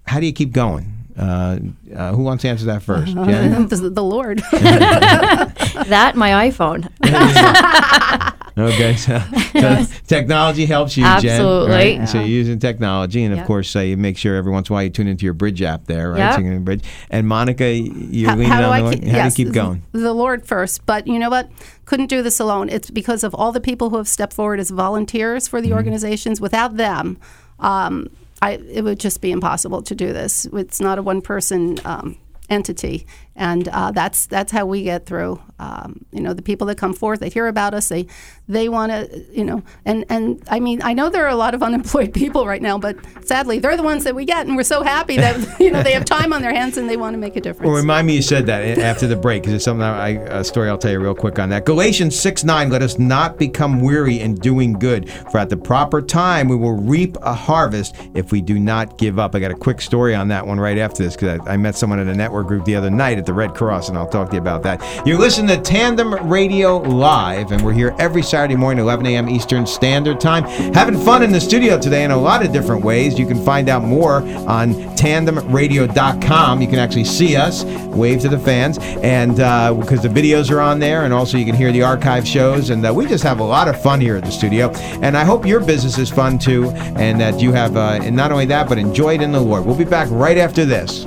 how do you keep going uh, uh, who wants to answer that first Jen? the, the Lord. that my iPhone. Okay, so, so technology helps you, Jen. Absolutely. right? So you're using technology, and of Yep. course, uh, you make sure every once in a while you tune into your Bridge app there, right? Yep. So you're in Bridge. And Monica, you're How- leaning how do on I the Lord. keep- How yes, do you keep going? The Lord first, but you know what? Couldn't do this alone. It's because of all the people who have stepped forward as volunteers for the Mm-hmm. organizations. Without them, um, I, it would just be impossible to do this. It's not a one-person um, entity, and uh, that's that's how we get through. Um, you know, the people that come forth, they hear about us, they they want to, you know, and and I mean, I know there are a lot of unemployed people right now, but sadly, they're the ones that we get, and we're so happy that you know they have time on their hands and they want to make a difference. Well, remind me you said that after the break because it's something I, a story I'll tell you real quick on that. Galatians 6 9, let us not become weary in doing good, for at the proper time we will reap a harvest if we do not give up. I got a quick story on that one right after this because I, I met someone at a network group the other night at the Red Cross, and I'll talk to you about that. You're listening to Tandem Radio Live, and we're here every Saturday morning, 11 a.m. Eastern Standard Time, having fun in the studio today in a lot of different ways. You can find out more on tandemradio.com. You can actually see us, wave to the fans, and uh, because the videos are on there, and also you can hear the archive shows. And uh, we just have a lot of fun here at the studio. And I hope your business is fun too, and that you have, uh, and not only that, but enjoy it in the Lord. We'll be back right after this.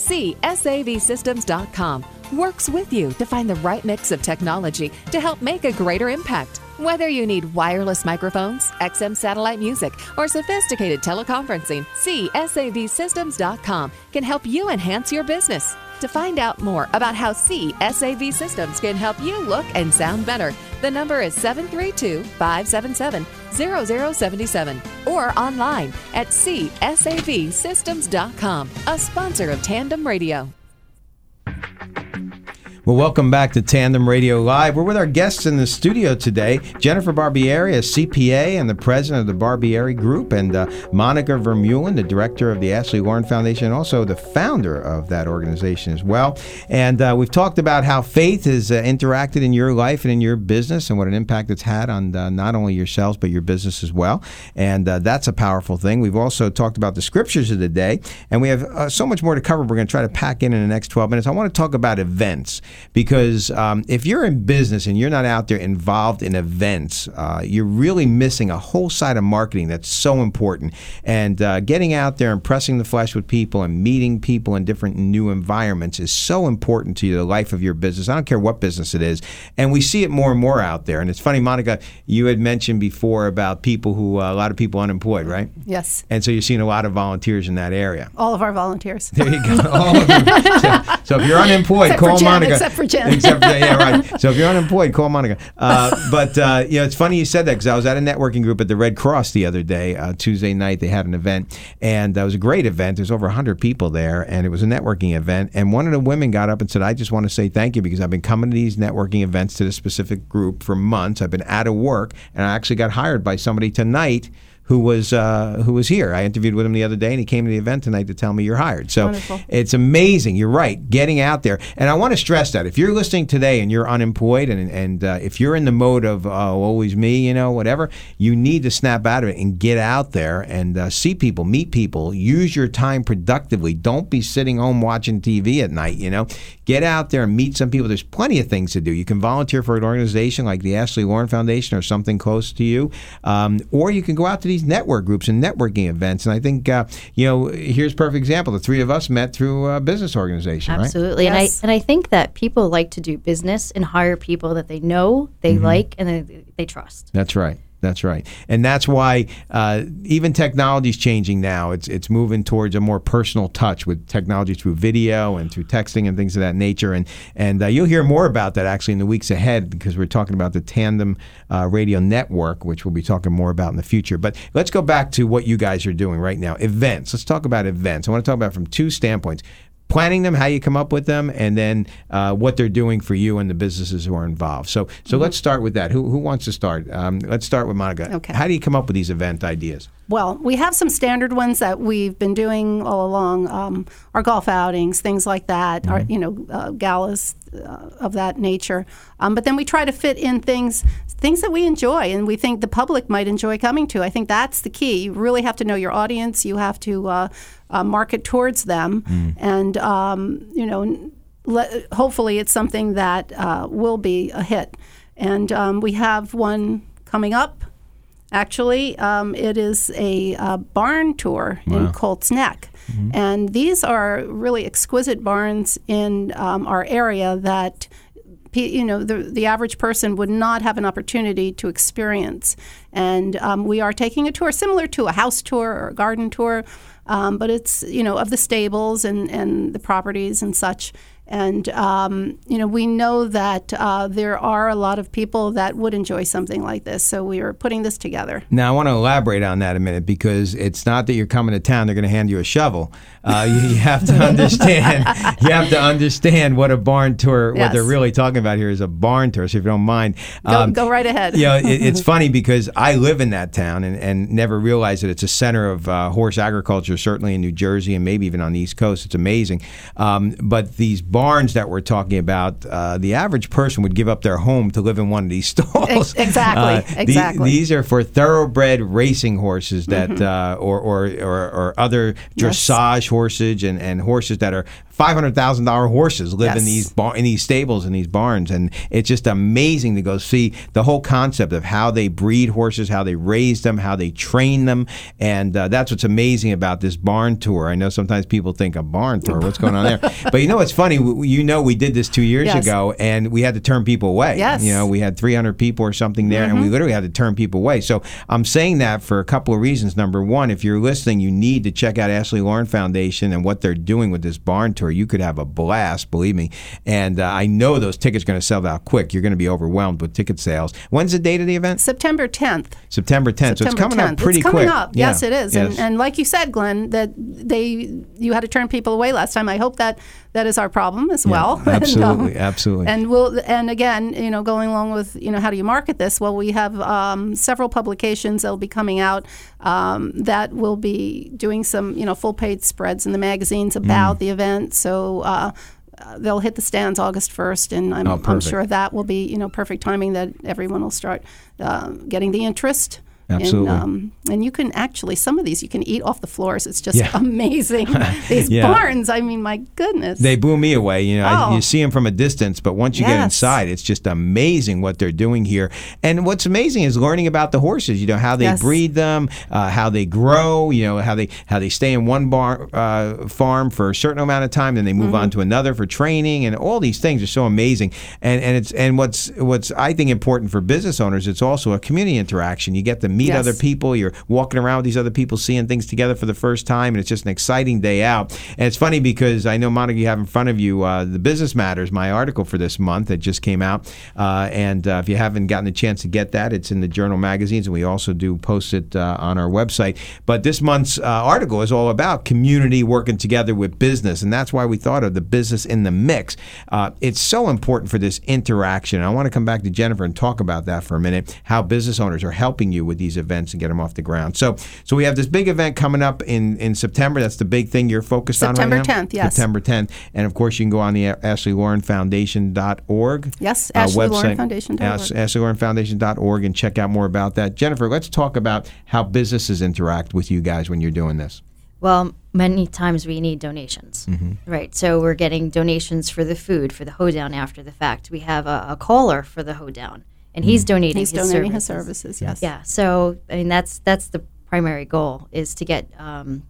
CSAVSystems.com works with you to find the right mix of technology to help make a greater impact. Whether you need wireless microphones, XM satellite music, or sophisticated teleconferencing, CSAVSystems.com can help you enhance your business. To find out more about how CSAV Systems can help you look and sound better, the number is 732 577 0077 or online at CSAVSystems.com, a sponsor of Tandem Radio. Well, welcome back to Tandem Radio Live. We're with our guests in the studio today Jennifer Barbieri, a CPA and the president of the Barbieri Group, and uh, Monica Vermeulen, the director of the Ashley Lauren Foundation, and also the founder of that organization as well. And uh, we've talked about how faith has uh, interacted in your life and in your business and what an impact it's had on uh, not only yourselves, but your business as well. And uh, that's a powerful thing. We've also talked about the scriptures of the day, and we have uh, so much more to cover. We're going to try to pack in in the next 12 minutes. I want to talk about events because um, if you're in business and you're not out there involved in events, uh, you're really missing a whole side of marketing that's so important. And uh, getting out there and pressing the flesh with people and meeting people in different new environments is so important to the life of your business. I don't care what business it is. And we see it more and more out there. And it's funny, Monica, you had mentioned before about people who, uh, a lot of people unemployed, right? Yes. And so you're seeing a lot of volunteers in that area. All of our volunteers. There you go. All of you. So, so if you're unemployed, Except call Monica. Except for Jen. Except for yeah, right. So if you're unemployed, call Monica. Uh, but uh, you know, it's funny you said that because I was at a networking group at the Red Cross the other day, uh, Tuesday night. They had an event, and it was a great event. There's over 100 people there, and it was a networking event. And one of the women got up and said, "I just want to say thank you because I've been coming to these networking events to this specific group for months. I've been out of work, and I actually got hired by somebody tonight." Who was uh, who was here? I interviewed with him the other day, and he came to the event tonight to tell me you're hired. So Wonderful. it's amazing. You're right. Getting out there, and I want to stress that if you're listening today and you're unemployed, and and uh, if you're in the mode of oh always me, you know whatever, you need to snap out of it and get out there and uh, see people, meet people, use your time productively. Don't be sitting home watching TV at night. You know, get out there and meet some people. There's plenty of things to do. You can volunteer for an organization like the Ashley Lauren Foundation or something close to you, um, or you can go out to these network groups and networking events. And I think uh, you know here's a perfect example. The three of us met through a business organization, right? Absolutely. And I and I think that people like to do business and hire people that they know, they Mm-hmm. like, and they, they trust. That's right. That's right, and that's why uh, even technology's changing now. It's it's moving towards a more personal touch with technology through video and through texting and things of that nature. And and uh, you'll hear more about that actually in the weeks ahead because we're talking about the Tandem uh, Radio Network, which we'll be talking more about in the future. But let's go back to what you guys are doing right now. Events. Let's talk about events. I want to talk about from two standpoints planning them, how you come up with them, and then uh, what they're doing for you and the businesses who are involved. So, so let's start with that. Who, who wants to start? Um, let's start with Monica. Okay. How do you come up with these event ideas? Well, we have some standard ones that we've been doing all along. Um, our golf outings, things like that. Our you know uh, galas uh, of that nature. Um, but then we try to fit in things things that we enjoy and we think the public might enjoy coming to. I think that's the key. You really have to know your audience. You have to uh, uh, market towards them, and um, you know, le- hopefully it's something that uh, will be a hit. And um, we have one coming up. Actually, um, it is a uh, barn tour in Colts Neck. And these are really exquisite barns in um, our area that you know the, the average person would not have an opportunity to experience. And um, we are taking a tour similar to a house tour or a garden tour, um, but it's you know of the stables and, and the properties and such. And um, you know we know that uh, there are a lot of people that would enjoy something like this, so we are putting this together. Now, I want to elaborate on that a minute because it's not that you're coming to town; they're going to hand you a shovel. Uh, you, you have to understand. you have to understand what a barn tour. What they're really talking about here is a barn tour. So, if you don't mind, Go, go right ahead. you know, it, it's funny because I live in that town and, and never realized that it's a center of uh, horse agriculture, certainly in New Jersey and maybe even on the East Coast. It's amazing. Um, but these barns that we're talking about, uh, the average person would give up their home to live in one of these stalls. Ex- exactly, the- exactly. these are for thoroughbred racing horses that, Mm-hmm. uh, or, or, or, or other dressage horses and, and horses that are five hundred thousand dollar horses live in these bar- in these stables in these barns, and it's just amazing to go see the whole concept of how they breed horses, how they raise them, how they train them, and uh, that's what's amazing about this barn tour. I know sometimes people think a barn tour, what's going on there? but you know what's funny? We- You know, we did this two years Yes. ago, and we had to turn people away. Yes. you know, we had three hundred people or something there, and we Mhm. literally had to turn people away. So I'm saying that for a couple of reasons. Number one, if you're listening, you need to check out Ashley Lauren Foundation and what they're doing with this barn tour. You could have a blast, believe me. And uh, I know those tickets are going to sell out quick. You're going to be overwhelmed with ticket sales. When's the date of the event? September 10th. September 10th. so it's September coming up 10th. pretty it's coming quick. up. Yeah. Yes, it is. Yes. And, and like you said, Glenn, that they you had to turn people away last time. I hope that that is our problem as Yeah, well. absolutely, and, um, absolutely. And we'll and again, you know, going along with you know how do you market this? Well, we have um, several publications that'll be coming out um, that will be doing some you know full page spreads in the magazines about Mm. the event. So. Uh, uh, they'll hit the stands August 1st, and I'm, Oh, I'm sure that will be, you know, perfect timing that everyone will start uh, getting the interest. Absolutely. And, um, and you can actually, some of these you can eat off the floors. It's just Yeah. amazing. These Yeah. barns, I mean, my goodness. They blew me away. You know, I- Oh. you see them from a distance, but once you get inside, it's just amazing what they're doing here. And what's amazing is learning about the horses. You know how they Yes. breed them, uh, how they grow. You know how they how they stay in one bar uh, farm for a certain amount of time, then they move Mm-hmm. on to another for training, and all these things are so amazing. And and it's and what's what's I think important for business owners, it's also a community interaction. You get to meet Yes. other people. You're walking around with these other people, seeing things together for the first time, and it's just an exciting day out. And it's funny because I know, Monica, you have in front of you uh, the Business Matters, my article for this month that just came out. Uh, and uh, if you haven't gotten a chance to get that, it's in the Journal magazines, and we also do post it uh, on our website. But this month's uh, article is all about community working together with business, and that's why we thought of the business in the mix. Uh, it's so important for this interaction. I want to come back to Jennifer and talk about that for a minute. How business owners are helping you with these events and get them off the ground. So, so we have this big event coming up in in September. That's the big thing you're focused September on right now. 10th, yes. September 10th, and of course you can go on the Ashley Lauren Foundation.org. Yes, Ashley uh, AshleyLaurenFoundation.org. Ash- AshleyLaurenFoundation.org, and check out more about that. Jennifer, let's talk about how businesses interact with you guys when you're doing this. Well, many times we need donations, Mhm. right? So we're getting donations for the food, for the hoedown after the fact. We have a, a caller for the hoedown, and he's Mm. donating. He's his donating his services. services, yes. Yeah. So I mean, that's that's the primary goal is to get um,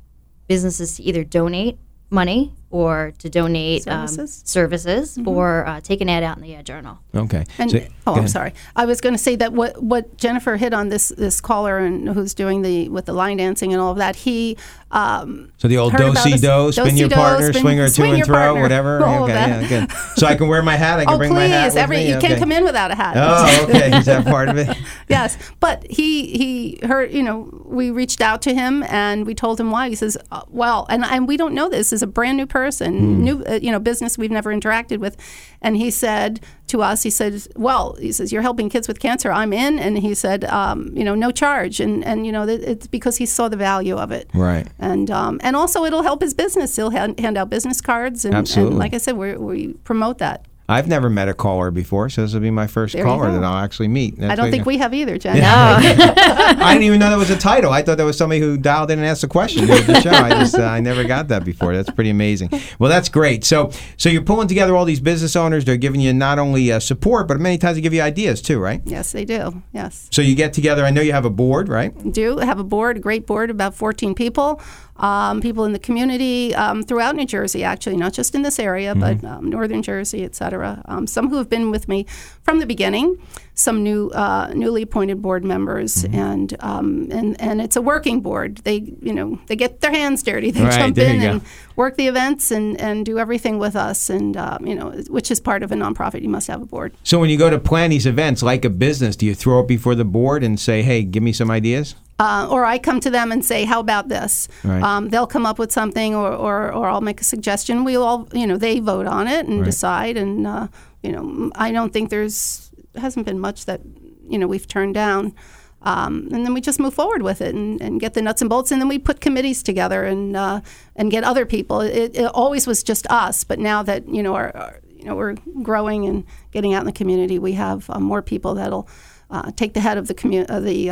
businesses to either donate money or to donate um, Services? services Mhm. or uh, take an ad out in the uh, journal. Okay. And, So- oh, I'm sorry. I was going to say that what what Jennifer hit on this this caller and who's doing the with the line dancing and all of that. He um, So the old heard about do-si do, spin your partner, spin- swing or two and throw, partner, whatever. all okay, yeah, good. So I can wear my hat. I can oh, bring please! my hat with Every me. you okay. can't come in without a hat. Oh, okay. Is that part of it? yes, but he he heard. You know, we reached out to him and we told him why. He says, uh, "Well, and and we don't know this. Is a brand new person, Hmm. new uh, you know business we've never interacted with." And he said to us, he said, "Well, he says you're helping kids with cancer. I'm in." And he said, um, "You know, no charge." And and you know, it's because he saw the value of it. Right. And um, and also it'll help his business. He'll hand, hand out business cards, and, Absolutely. and like I said, we we promote that. I've never met a caller before, so this will be my first There caller that I'll actually meet. I don't think we have either, Jen. I didn't even know that was a title. I thought that was somebody who dialed in and asked a question during the show. I just uh, I never got that before. That's pretty amazing. Well, that's great. So so you're pulling together all these business owners. They're giving you not only uh, support, but many times they give you ideas too, right? Yes, they do. Yes. So you get together. I know you have a board, right? do have a board, a great board, about 14 people, um, people in the community um, throughout New Jersey, actually, not just in this area, but um, northern Jersey, et cetera. Um, some who have been with me from the beginning, some new, uh, newly appointed board members, and um, and and it's a working board. They, you know, they get their hands dirty. They Right, jump in and work the events and and do everything with us, and um, you know, which is part of a nonprofit. You must have a board. So when you go to plan these events like a business, do you throw it before the board and say, "Hey, give me some ideas"? Uh, or I come to them and say, "How about this?" Right. Um, they'll come up with something, or, or or I'll make a suggestion. We all, you know, they vote on it and Right. decide. And uh, you know, I don't think there's hasn't been much that you know we've turned down. Um, and then we just move forward with it and, and get the nuts and bolts. And then we put committees together and uh, and get other people. It, it always was just us, but now that you know our, our you know we're growing and getting out in the community, we have uh, more people that'll uh, take the head of the commu- uh, the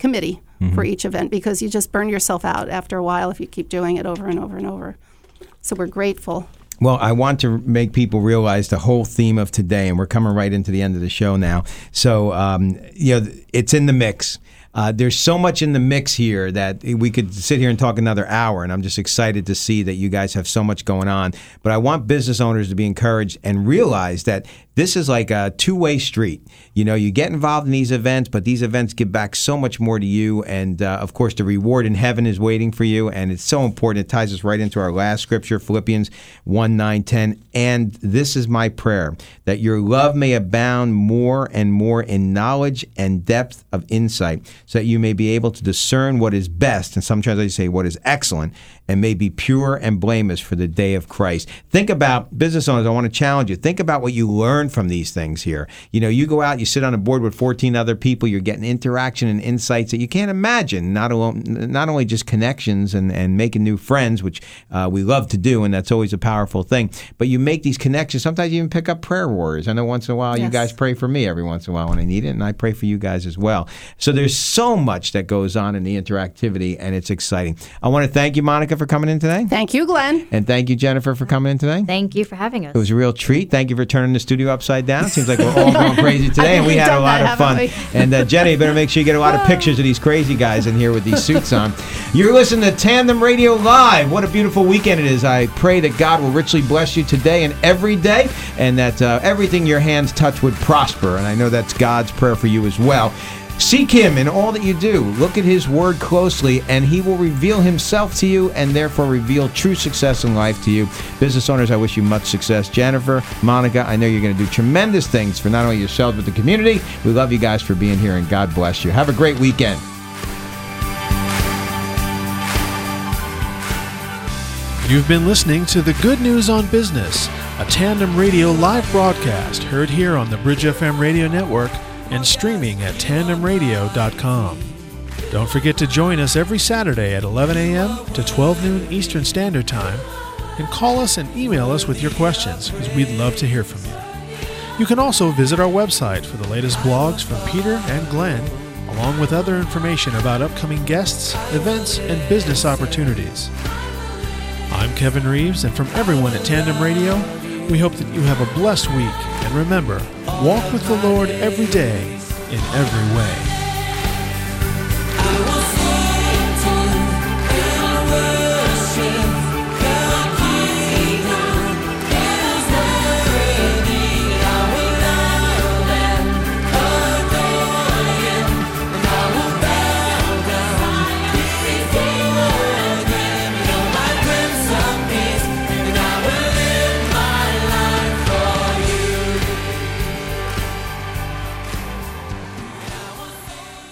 committee for each event because you just burn yourself out after a while if you keep doing it over and over and over. So we're grateful. Well, I want to make people realize the whole theme of today, and we're coming right into the end of the show now. So, um, you know, it's in the mix. Uh, there's so much in the mix here that we could sit here and talk another hour, and I'm just excited to see that you guys have so much going on. But I want business owners to be encouraged and realize that this is like a two way street. You know, you get involved in these events, but these events give back so much more to you. And uh, of course, the reward in heaven is waiting for you. And it's so important. It ties us right into our last scripture, Philippians 1 9 10. And this is my prayer that your love may abound more and more in knowledge and depth of insight, so that you may be able to discern what is best. And sometimes I say what is excellent, and may be pure and blameless for the day of Christ. Think about business owners. I want to challenge you. Think about what you learn from these things here. You know, you go out, you sit on a board with 14 other people, you're getting interaction and insights that you can't imagine. Not alone, not only just connections and, and making new friends, which uh, we love to do, and that's always a powerful thing. But you make these connections. Sometimes you even pick up prayer warriors. I know once in a while you guys pray for me every once in a while when I need it, and I pray for you guys as well. So there's so much that goes on in the interactivity, and it's exciting. I want to thank you, Monica, for coming in today. Thank you, Glenn. And thank you, Jennifer, for coming in today. Thank you for having us. It was a real treat. Thank you for turning the studio upside down. Seems like we're all going crazy today, and we had a lot that, of fun. haven't And uh, Jenny, you better make sure you get a lot of pictures of these crazy guys in here with these suits on. You're listening to Tandem Radio Live. What a beautiful weekend it is. I pray that God will richly bless you today and every day, and that uh, everything your hands touch would prosper. And I know that's God's prayer for you as well. Seek him in all that you do. Look at his word closely, and he will reveal himself to you and therefore reveal true success in life to you. Business owners, I wish you much success. Jennifer, Monica, I know you're going to do tremendous things for not only yourselves but the community. We love you guys for being here, and God bless you. Have a great weekend. You've been listening to the Good News on Business, a tandem radio live broadcast heard here on the Bridge FM radio network and streaming at tandemradio.com. Don't forget to join us every Saturday at 11 a.m. to 12 noon Eastern Standard Time and call us and email us with your questions because we'd love to hear from you. You can also visit our website for the latest blogs from Peter and Glenn, along with other information about upcoming guests, events, and business opportunities. I'm Kevin Reeves, and from everyone at Tandem Radio, we hope that you have a blessed week. And remember, walk with the Lord every day in every way.